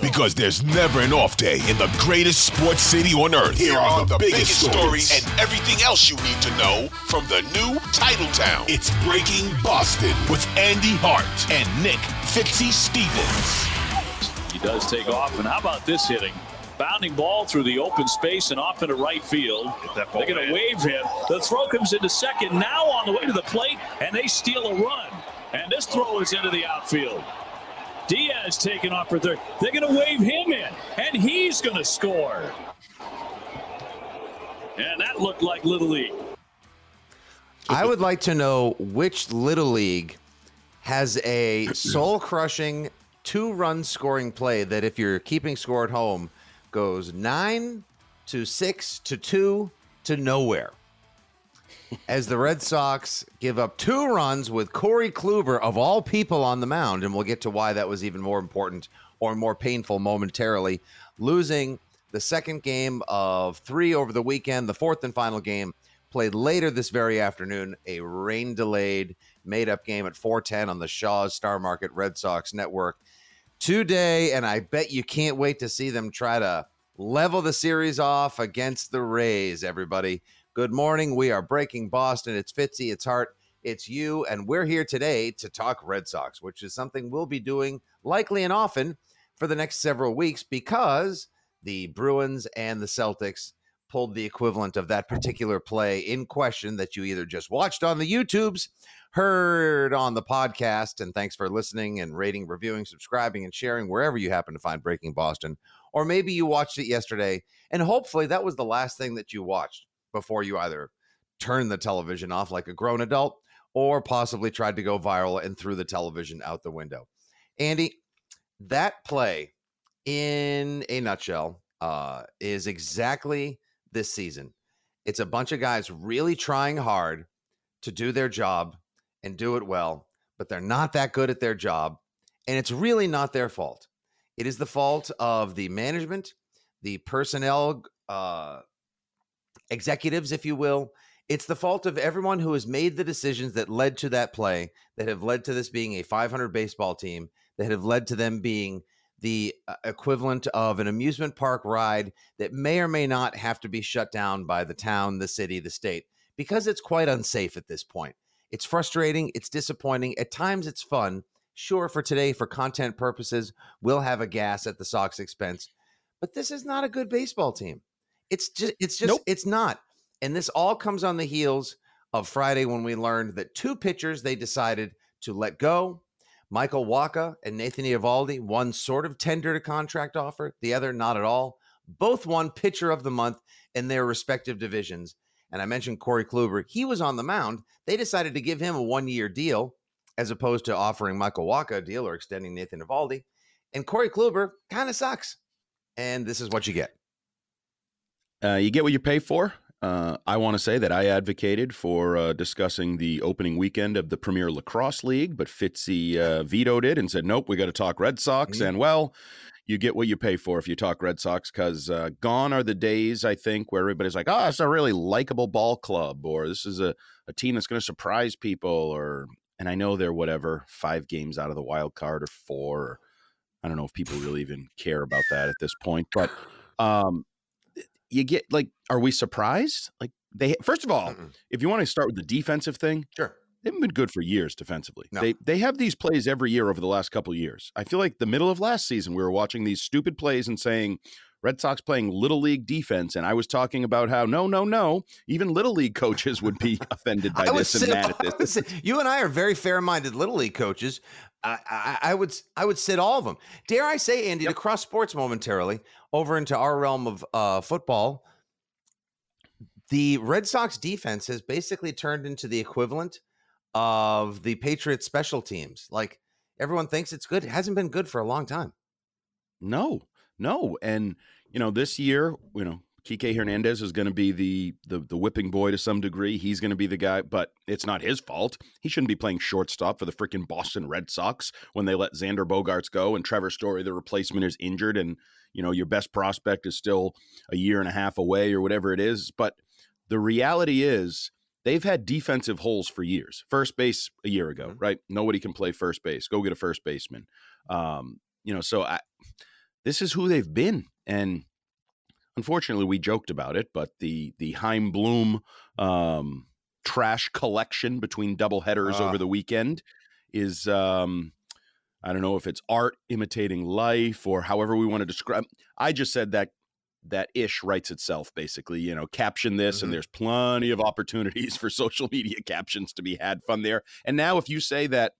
Because there's never an off day in the greatest sports city on earth. Here are the, biggest, stories and everything else you need to know from the new title town. It's Breaking Boston with Andy Hart and Nick Fitzy Stevens. He does take off, and how about this hitting? Bounding ball through the open space and off into right field. They're going to wave him. The throw comes into second, now on the way to the plate, and they steal a run. And this throw is into the outfield. Diaz taking off for third. They're going to wave him in, and he's going to score. And that looked like Little League. I would like to know which Little League has a soul crushing two run scoring play that, if you're keeping score at home, goes nine to six to two to nowhere. As the Red Sox give up two runs with Corey Kluber, of all people, on the mound, and we'll get to why that was even more important or more painful momentarily, losing the second game of three over the weekend, the fourth and final game played later this very afternoon, a rain delayed, made up game at 410 on the Shaw's Star Market Red Sox Network today. And I bet you can't wait to see them try to level the series off against the Rays, everybody. Good morning. We are breaking Boston. It's Fitzy, it's Hart, it's you, and we're here today to talk Red Sox, which is something we'll be doing likely and often for the next several weeks because the Bruins and the Celtics pulled the equivalent of that particular play in question that you either just watched on the YouTubes, heard on the podcast, and thanks for listening and rating, reviewing, subscribing, and sharing wherever you happen to find Breaking Boston. Or maybe you watched it yesterday, and hopefully that was the last thing that you watched before you either turned the television off like a grown adult or possibly tried to go viral and threw the television out the window. Andy, that play in a nutshell uh, is exactly this season. It's a bunch of guys really trying hard to do their job and do it well, but they're not that good at their job. And it's really not their fault. It is the fault of the management, the personnel uh, executives, if you will. It's the fault of everyone who has made the decisions that led to that play, that have led to this being a 500 baseball team, that have led to them being the uh, equivalent of an amusement park ride that may or may not have to be shut down by the town, the city, the state, because it's quite unsafe at this point. It's frustrating, it's disappointing. At times, it's fun. Sure, for today, for content purposes, we'll have a gas at the Sox expense, but this is not a good baseball team. It's just, it's just, nope. it's not. And this all comes on the heels of Friday when we learned that two pitchers they decided to let go Michael Wacha and Nathan Eovaldi, one sort of tendered a contract offer, the other not at all. Both won pitcher of the month in their respective divisions. And I mentioned Corey Kluber. He was on the mound. They decided to give him a one year deal as opposed to offering Michael Wacha a deal or extending Nathan Eovaldi. And Corey Kluber kind of sucks. And this is what you get. Uh, you get what you pay for. Uh, I want to say that I advocated for uh, discussing the opening weekend of the Premier Lacrosse League, but Fitzy uh, vetoed it and said, nope, we got to talk Red Sox. Mm-hmm. And well, you get what you pay for if you talk Red Sox because uh, gone are the days, I think, where everybody's like, oh, it's a really likable ball club, or this is a, a team that's going to surprise people, or, and I know they're whatever, five games out of the wild card or four. Or, I don't know if people really even care about that at this point, but um, you get like, are we surprised? Like they first of all, Mm-mm. if you want to start with the defensive thing, sure. They haven't been good for years defensively. No. They they have these plays every year over the last couple years. I feel like the middle of last season we were watching these stupid plays and saying Red Sox playing little league defense, and I was talking about how no, no, no, even little league coaches would be offended by this and mad at this. you and I are very fair-minded little league coaches. I, I, I, would I would sit all of them. Dare I say, Andy, yep. to cross sports momentarily over into our realm of uh, football. The Red Sox defense has basically turned into the equivalent of the Patriots special teams. Like everyone thinks it's good. It hasn't been good for a long time. No, no. And, you know, this year, you know, Kike Hernandez is going to be the, the the whipping boy to some degree. He's going to be the guy, but it's not his fault. He shouldn't be playing shortstop for the freaking Boston Red Sox when they let Xander Bogaerts go and Trevor Story, the replacement, is injured, and you know your best prospect is still a year and a half away or whatever it is. But the reality is they've had defensive holes for years. First base a year ago, mm-hmm. right? Nobody can play first base. Go get a first baseman. Um, you know, so I, this is who they've been, and unfortunately, we joked about it, but the the Chaim Bloom um, trash collection between double headers uh. over the weekend is um, I don't know if it's art imitating life or however we want to describe. I just said that that ish writes itself basically you know caption this mm-hmm. and there's plenty of opportunities for social media captions to be had fun there and now if you say that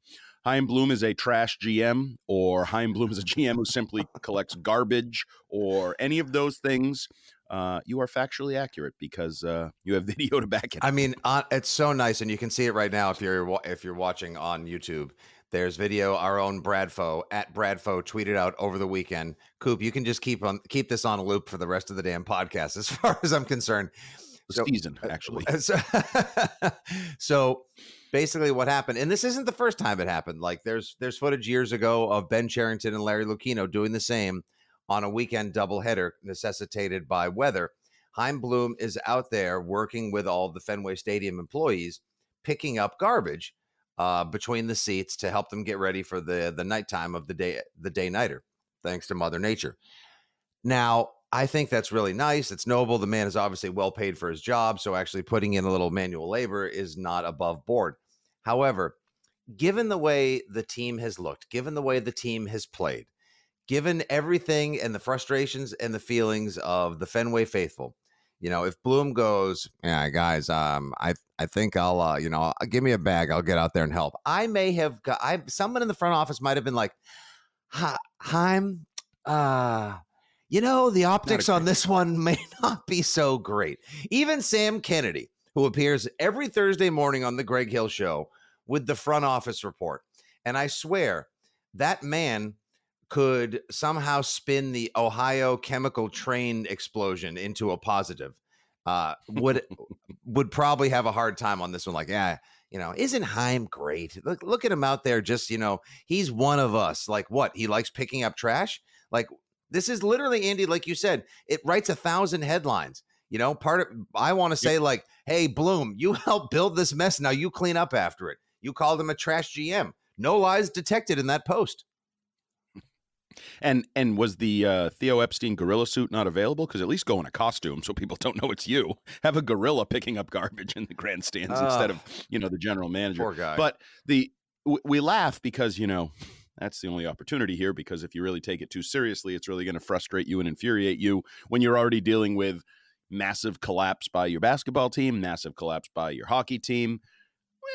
Chaim Bloom is a trash GM or Chaim Bloom is a GM who simply collects garbage or any of those things, uh, you are factually accurate because uh, you have video to back it. I mean, uh, it's so nice, and you can see it right now if you're if you're watching on YouTube. There's video. Our own Bradfo at Bradfo tweeted out over the weekend. Coop, you can just keep on keep this on a loop for the rest of the damn podcast, as far as I'm concerned. So, season, uh, actually. So, so basically, what happened, and this isn't the first time it happened. Like there's there's footage years ago of Ben Cherington and Larry Lucchino doing the same on a weekend doubleheader necessitated by weather. Chaim Bloom is out there working with all the Fenway Stadium employees, picking up garbage uh, between the seats to help them get ready for the the nighttime of the day the day nighter, thanks to Mother Nature. Now, I think that's really nice. It's noble. The man is obviously well paid for his job, so actually putting in a little manual labor is not above board. However, given the way the team has looked, given the way the team has played, given everything and the frustrations and the feelings of the Fenway faithful, you know, if Bloom goes, yeah, guys, um, I I think I'll, uh, you know, give me a bag, I'll get out there and help. I may have got, I someone in the front office might have been like, Chaim, uh, you know, the optics on this one may not be so great. Even Sam Kennedy, who appears every Thursday morning on the Greg Hill Show with the front office report, and I swear that man could somehow spin the Ohio chemical train explosion into a positive, uh, would would probably have a hard time on this one. Like, yeah, you know, isn't Chaim great? Look, look at him out there. Just you know, he's one of us. Like, what he likes picking up trash. Like, this is literally Andy. Like you said, it writes a thousand headlines. You know, part of I want to say like, hey, Bloom, you helped build this mess. Now you clean up after it. You called him a trash GM. No lies detected in that post. And and was the uh, Theo Epstein gorilla suit not available? Because at least go in a costume so people don't know it's you. Have a gorilla picking up garbage in the grandstands uh, instead of you know the general manager. Poor guy. But the w- we laugh because you know that's the only opportunity here. Because if you really take it too seriously, it's really going to frustrate you and infuriate you when you're already dealing with massive collapse by your basketball team, massive collapse by your hockey team.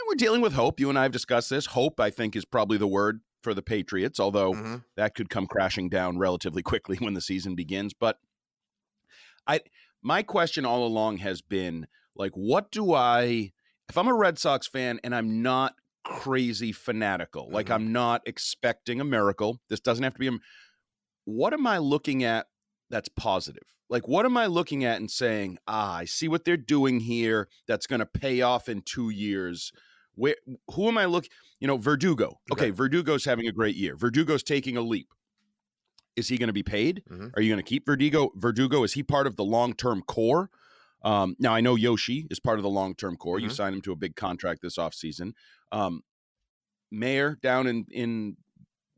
We're dealing with hope. You and I have discussed this. Hope, I think, is probably the word for the Patriots, although mm-hmm. that could come crashing down relatively quickly when the season begins. But I my question all along has been like what do I if I'm a Red Sox fan and I'm not crazy fanatical, mm-hmm. like I'm not expecting a miracle, this doesn't have to be a what am I looking at that's positive? Like, what am I looking at and saying, ah, I see what they're doing here. That's going to pay off in two years. Where who am I looking? You know, Verdugo. Okay, okay, Verdugo's having a great year. Verdugo's taking a leap. Is he going to be paid? Mm-hmm. Are you going to keep Verdugo? Verdugo is he part of the long term core? Um, now I know Yoshi is part of the long term core. Mm-hmm. You signed him to a big contract this offseason. Um, Mayer down in in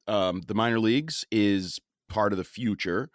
um, the minor leagues is part of the future.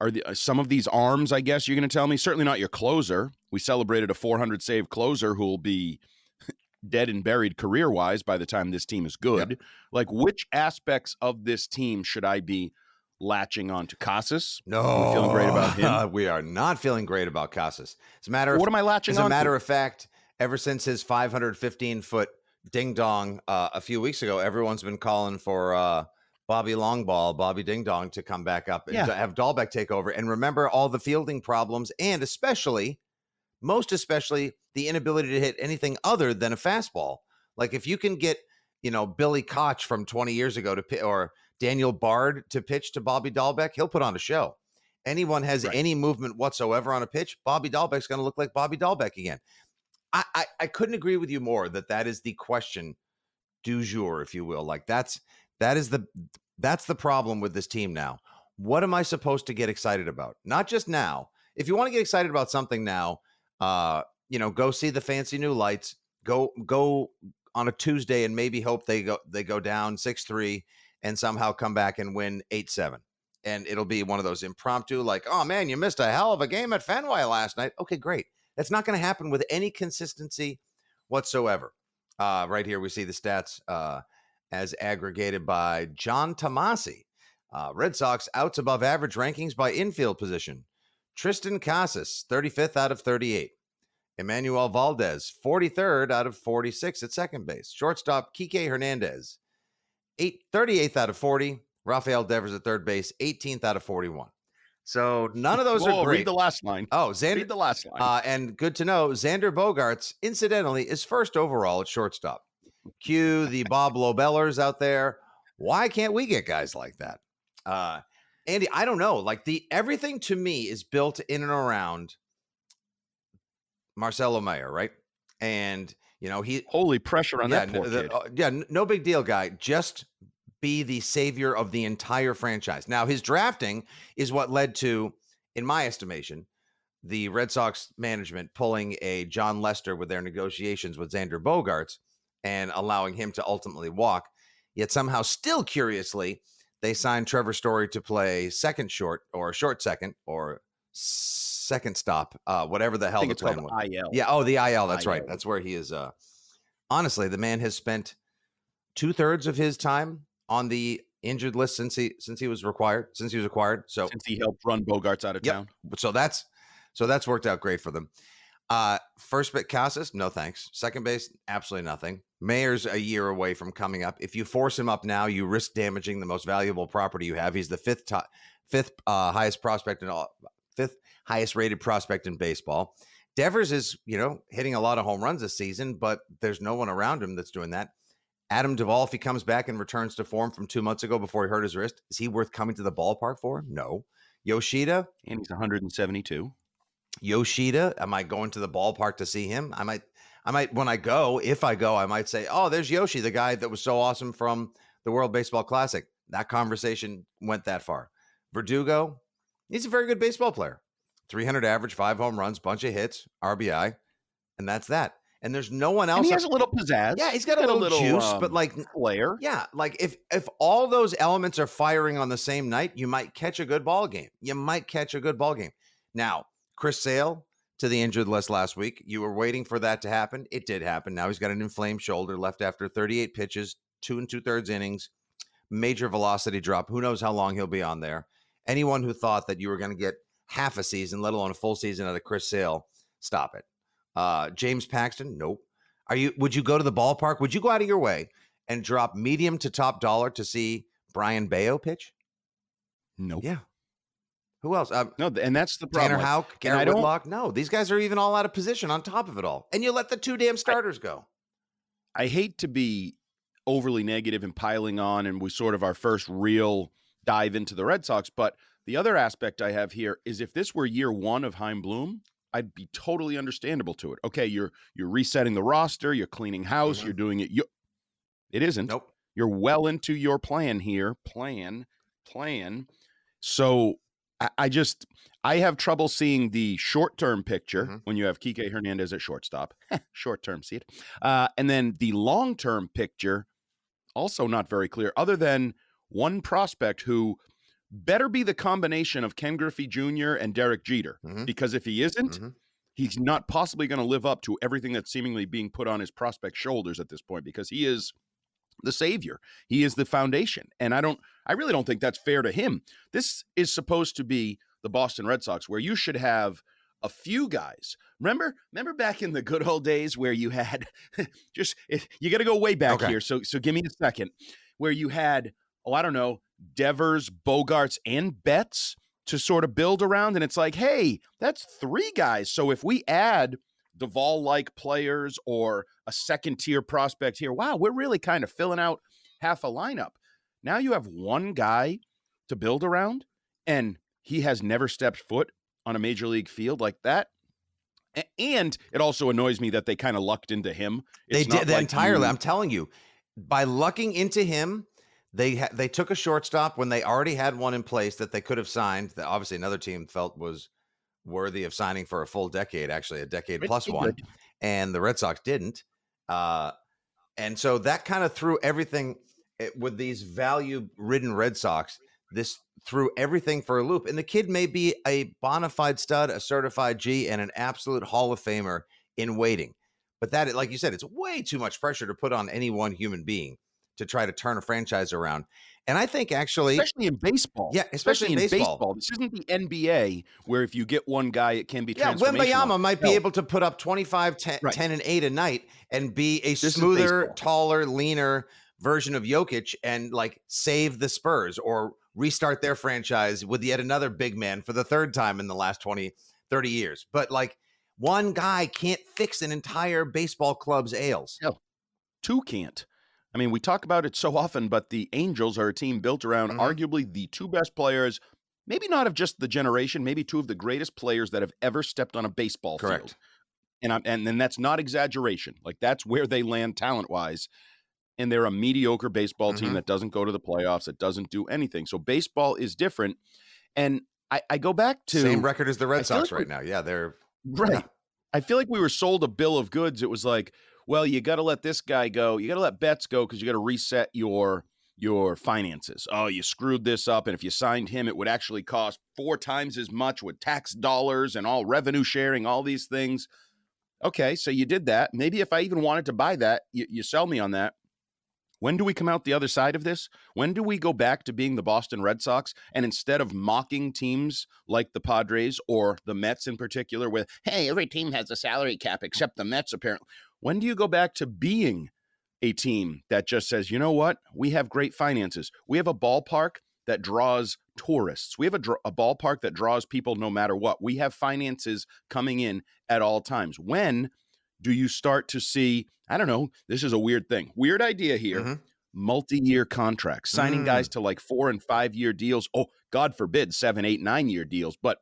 Are the, uh, some of these arms? I guess you're going to tell me. Certainly not your closer. We celebrated a 400 save closer who will be dead and buried career wise by the time this team is good. Yep. Like, which aspects of this team should I be latching on to Casas? No, are feeling great about him. we are not feeling great about Casas. As a matter of what am I latching as on? As a matter to? of fact, ever since his 515 foot ding dong uh, a few weeks ago, everyone's been calling for uh, Bobby Longball, Bobby Ding Dong to come back up and yeah. have Dalbec take over. And remember all the fielding problems, and especially, most especially, the inability to hit anything other than a fastball. Like if you can get, you know, Billy Koch from 20 years ago to pitch, or Daniel Bard to pitch to Bobby Dalbec, he'll put on a show. Anyone has right. any movement whatsoever on a pitch, Bobby Dalbec's going to look like Bobby Dalbec again. I, I, I couldn't agree with you more that that is the question du jour, if you will. Like that's that is the that's the problem with this team now. What am I supposed to get excited about? Not just now. If you want to get excited about something now, uh, you know, go see the fancy new lights. Go go on a Tuesday and maybe hope they go they go down six three and somehow come back and win 8 7. And it'll be one of those impromptu, like, oh man, you missed a hell of a game at Fenway last night. Okay, great. That's not going to happen with any consistency whatsoever. Uh, right here, we see the stats uh, as aggregated by John Tomase. Uh, Red Sox outs above average rankings by infield position. Triston Casas, 35th out of 38. Enmanuel Valdez, 43rd out of 46 at second base. Shortstop Kike Hernandez, 8, 38th out of 40. Rafael Devers at third base, 18th out of 41. So none of those Whoa, are great. Read the last line. oh, Xander. Read the last line. Uh, and good to know, Xander Bogaerts, incidentally, is first overall at shortstop. Cue the Bob Lobellers out there. Why can't we get guys like that? Uh, Andy, I don't know. Like the everything to me is built in and around Marcelo Mayer, right? And you know he Holy pressure on yeah, that poor the- kid. uh, yeah, no big deal, guy. Just be the savior of the entire franchise. Now, his drafting is what led to, in my estimation, the Red Sox management pulling a Jon Lester with their negotiations with Xander Bogaerts and allowing him to ultimately walk. Yet somehow, still curiously, they signed Trevor Story to play second short or short second or second stop, uh, whatever the hell the it's plan called was. IL. Yeah. Oh, the IL. That's right. That's where he is. Uh, honestly, the man has spent two thirds of his time on the injured list since he since he was required since he was acquired. So Since he helped run Bogaerts out of Yep. town. so that's so that's worked out great for them. Uh, first bit Casas, no thanks. Second base, absolutely nothing. Mayer's a year away from coming up. If you force him up now, you risk damaging the most valuable property you have. He's the fifth top, fifth uh, highest prospect in all, fifth highest rated prospect in baseball. Devers is, you know, hitting a lot of home runs this season, but there's no one around him that's doing that. Adam Duvall, if he comes back and returns to form from two months ago before he hurt his wrist, is he worth coming to the ballpark for? No. Yoshida, And he's 172. Yoshida, am I going to the ballpark to see him? I might, I might, when I go, if I go, I might say, oh, there's Yoshi, the guy that was so awesome from the World Baseball Classic. That conversation went that far. Verdugo, he's a very good baseball player. 300 average, five home runs, bunch of hits, RBI, and that's that. And there's no one else. And he has a little pizzazz. yeah, he's got, a little, juice, but um, like flair. yeah, like if if all those elements are firing on the same night, you might catch a good ball game. You might catch a good ball game. Now, Chris Sale to the injured list last week. You were waiting for that to happen. It did happen. Now he's got an inflamed shoulder left after 38 pitches, two and two thirds innings, major velocity drop. Who knows how long he'll be on there? Anyone who thought that you were going to get half a season, let alone a full season out of Chris Sale, stop it. Uh, James Paxton, nope. Are you? Would you go to the ballpark? Would you go out of your way and drop medium to top dollar to see Brayan Bello pitch? Nope. Yeah. Who else? Uh, No, and that's the problem. Tanner Houck, I Garrett Whitlock. No, these guys are even all out of position on top of it all. And you let the two damn starters go. I hate to be overly negative and piling on, and we sort of our first real dive into the Red Sox. But the other aspect I have here is if this were year one of Chaim Bloom, I'd be totally understandable to it. Okay, you're you're resetting the roster, you're cleaning house, Mhm. you're doing it. You, it isn't. Nope. You're well into your plan here. Plan, plan. So I, I just I have trouble seeing the short term picture Mhm. when you have Kike Hernandez at shortstop. short term, see it. Uh, and then the long term picture, also not very clear, other than one prospect who better be the combination of Ken Griffey Jr. and Derek Jeter. Mhm. Because if he isn't, Mhm. he's not possibly going to live up to everything that's seemingly being put on his prospect shoulders at this point because he is the savior. He is the foundation. And I don't I really don't think that's fair to him. This is supposed to be the Boston Red Sox where you should have a few guys. Remember remember back in the good old days where you had just it, you got to go way back Okay. here. So so give me a second where you had oh I don't know Devers, Bogaerts and Betts to sort of build around and it's like, "Hey, that's three guys. So if we add Duvall like players or a second tier prospect here. Wow, we're really kind of filling out half a lineup. Now you have one guy to build around, and he has never stepped foot on a major league field like that. And it also annoys me that they kind of lucked into him. They It's not did like entirely. you- I'm telling you, by lucking into him, they ha- they took a shortstop when they already had one in place that they could have signed. That obviously another team felt was worthy of signing for a full decade, actually a decade one, and the Red Sox didn't. Uh, and so that kind of threw everything it, with these value ridden Red Sox, this threw everything for a loop. And the kid may be a bona fide stud, a certified G, and an absolute Hall of Famer in waiting. But that, like you said, it's way too much pressure to put on any one human being to try to turn a franchise around. And I think actually, especially in baseball, yeah, especially, especially in, baseball. baseball. This isn't the NBA where if you get one guy, it can be yeah. Wembanyama might be able to put up 25, 10, right. 10, and eight a night and be a this smoother, taller, leaner version of Jokic and like save the Spurs or restart their franchise with yet another big man for the third time in the last 20, 30 years. But like one guy can't fix an entire baseball club's ails. No, two can't. I mean, we talk about it so often, but the Angels are a team built around mm-hmm. arguably the two best players, maybe not of just the generation, maybe two of the greatest players that have ever stepped on a baseball Correct. field. And I'm, and then that's not exaggeration. Like that's where they land talent wise. And they're a mediocre baseball mm-hmm. team that doesn't go to the playoffs, that doesn't do anything. So baseball is different. And I, I go back to same record as the Red Sox like right we, now. Yeah, they're right. Yeah. I feel like we were sold a bill of goods. It was like, well, you got to let this guy go. You got to let Betts go because you got to reset your your finances. Oh, you screwed this up, and if you signed him, it would actually cost four times as much with tax dollars and all revenue sharing, all these things. Okay, so you did that. Maybe if I even wanted to buy that, you, you sell me on that. When do we come out the other side of this? When do we go back to being the Boston Red Sox and instead of mocking teams like the Padres or the Mets in particular, with, hey, every team has a salary cap except the Mets, apparently, when do you go back to being a team that just says, you know what? We have great finances. We have a ballpark that draws tourists. We have a, a ballpark that draws people no matter what. We have finances coming in at all times. When do you start to see, I don't know, this is a weird thing, weird idea here. Mm-hmm. Multi year contracts, signing mm. guys to like four and five year deals. Oh, God forbid, seven, eight, nine year deals, but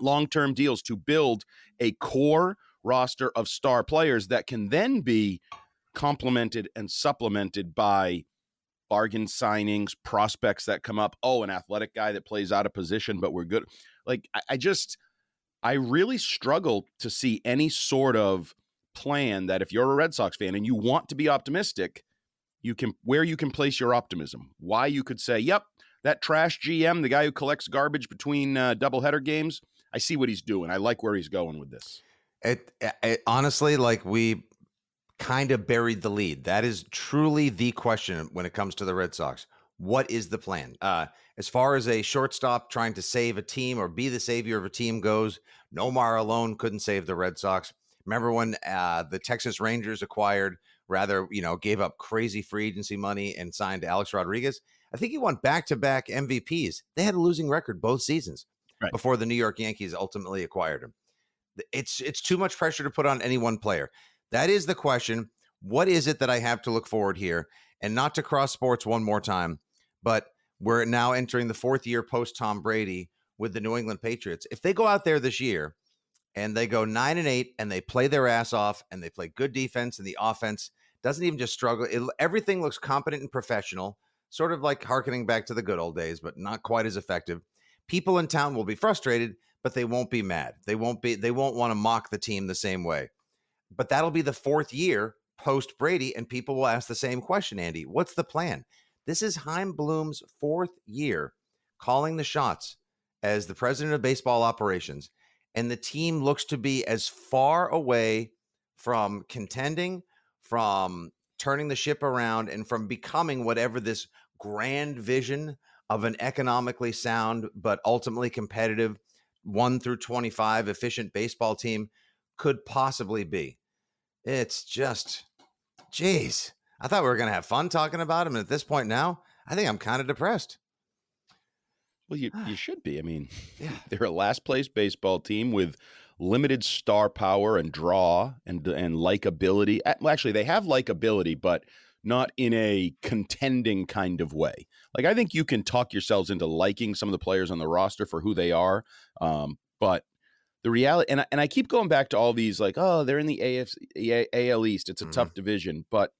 long term deals to build a core roster of star players that can then be complemented and supplemented by bargain signings, prospects that come up. Oh, an athletic guy that plays out of position, but we're good. Like, I, I just, I really struggle to see any sort of plan that if you're a Red Sox fan and you want to be optimistic, you can where you can place your optimism. Why you could say, "Yep, that trash GM, the guy who collects garbage between uh, doubleheader games, I see what he's doing. I like where he's going with this." It, it honestly, like we kind of buried the lead. That is truly the question when it comes to the Red Sox. What is the plan? Uh, as far as a shortstop trying to save a team or be the savior of a team goes, Nomar alone couldn't save the Red Sox. Remember when uh, the Texas Rangers acquired, rather, you know, gave up crazy free agency money and signed Alex Rodriguez? I think he won back to back MVPs. They had a losing record both seasons right. before the New York Yankees ultimately acquired him. It's it's too much pressure to put on any one player. That is the question. What is it that I have to look forward here? And not to cross sports one more time, but we're now entering the fourth year post Tom Brady with the New England Patriots. If they go out there this year and they go nine and eight and they play their ass off and they play good defense and the offense doesn't even just struggle. It, everything looks competent and professional, sort of like harkening back to the good old days, but not quite as effective. People in town will be frustrated, but they won't be mad. They won't be. They won't want to mock the team the same way. But that'll be the fourth year post Brady, and people will ask the same question. Andy, what's the plan? This is Chaim Bloom's fourth year calling the shots as the president of baseball operations and the team looks to be as far away from contending, from turning the ship around, and from becoming whatever this grand vision of an economically sound but ultimately competitive 1 through 25 efficient baseball team could possibly be. It's just, geez, I thought we were going to have fun talking about him. And at this point now, I think I'm kind of depressed. Well, you you should be. I mean, yeah. they're a last place baseball team with limited star power and draw and and likability. Well, actually, they have likability, but not in a contending kind of way. Like I think you can talk yourselves into liking some of the players on the roster for who they are, um, but the reality and I, and I keep going back to all these like oh they're in the AFC, AL East. It's a mm-hmm. tough division, but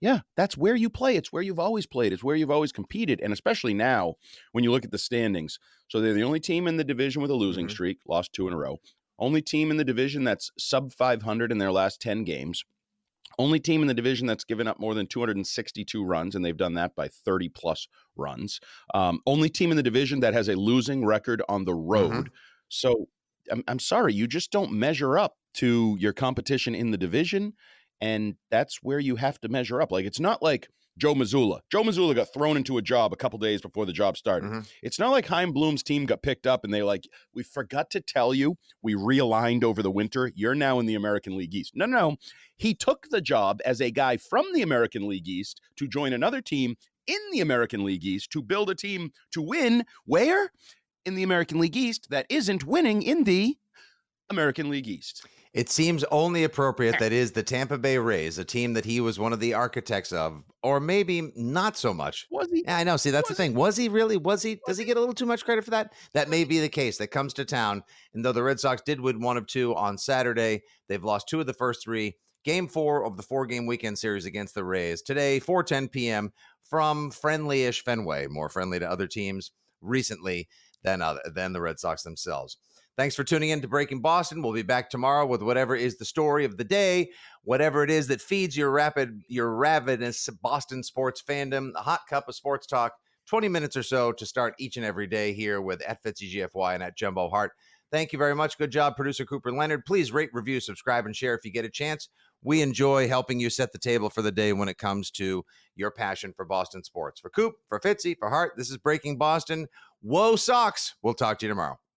yeah, that's where you play. It's where you've always played. It's where you've always competed. And especially now when you look at the standings. So they're the only team in the division with a losing mm-hmm. streak, lost two in a row. Only team in the division that's sub 500 in their last 10 games. Only team in the division that's given up more than 262 runs, and they've done that by 30 plus runs. Um, only team in the division that has a losing record on the road. Mm-hmm. So I'm, I'm sorry, you just don't measure up to your competition in the division. And that's where you have to measure up. Like, it's not like Joe Mazzulla. Joe Mazzulla got thrown into a job a couple days before the job started. Mm-hmm. It's not like Chaim Bloom's team got picked up and they like, we forgot to tell you we realigned over the winter. You're now in the American League East. No, no, no. He took the job as a guy from the American League East to join another team in the American League East to build a team to win where? In the American League East that isn't winning in the American League East. It seems only appropriate that is the Tampa Bay Rays, a team that he was one of the architects of, or maybe not so much. Was he? I know. See, that's the thing. Was he really? Was he? Does he get a little too much credit for that? That may be the case. That comes to town. And though the Red Sox did win one of two on Saturday, they've lost two of the first three. Game four of the four game weekend series against the Rays today, 4:10 p.m. from friendly-ish Fenway, more friendly to other teams recently than other, than the Red Sox themselves. Thanks for tuning in to Breaking Boston. We'll be back tomorrow with whatever is the story of the day, whatever it is that feeds your rapid, your ravenous Boston sports fandom. A hot cup of sports talk, 20 minutes or so to start each and every day here with at FitzyGFY and at Jumbo Hart. Thank you very much. Good job, producer Cooper Leonard. Please rate, review, subscribe, and share if you get a chance. We enjoy helping you set the table for the day when it comes to your passion for Boston sports. For Coop, for Fitzy, for Hart, this is Breaking Boston. Whoa, socks. We'll talk to you tomorrow.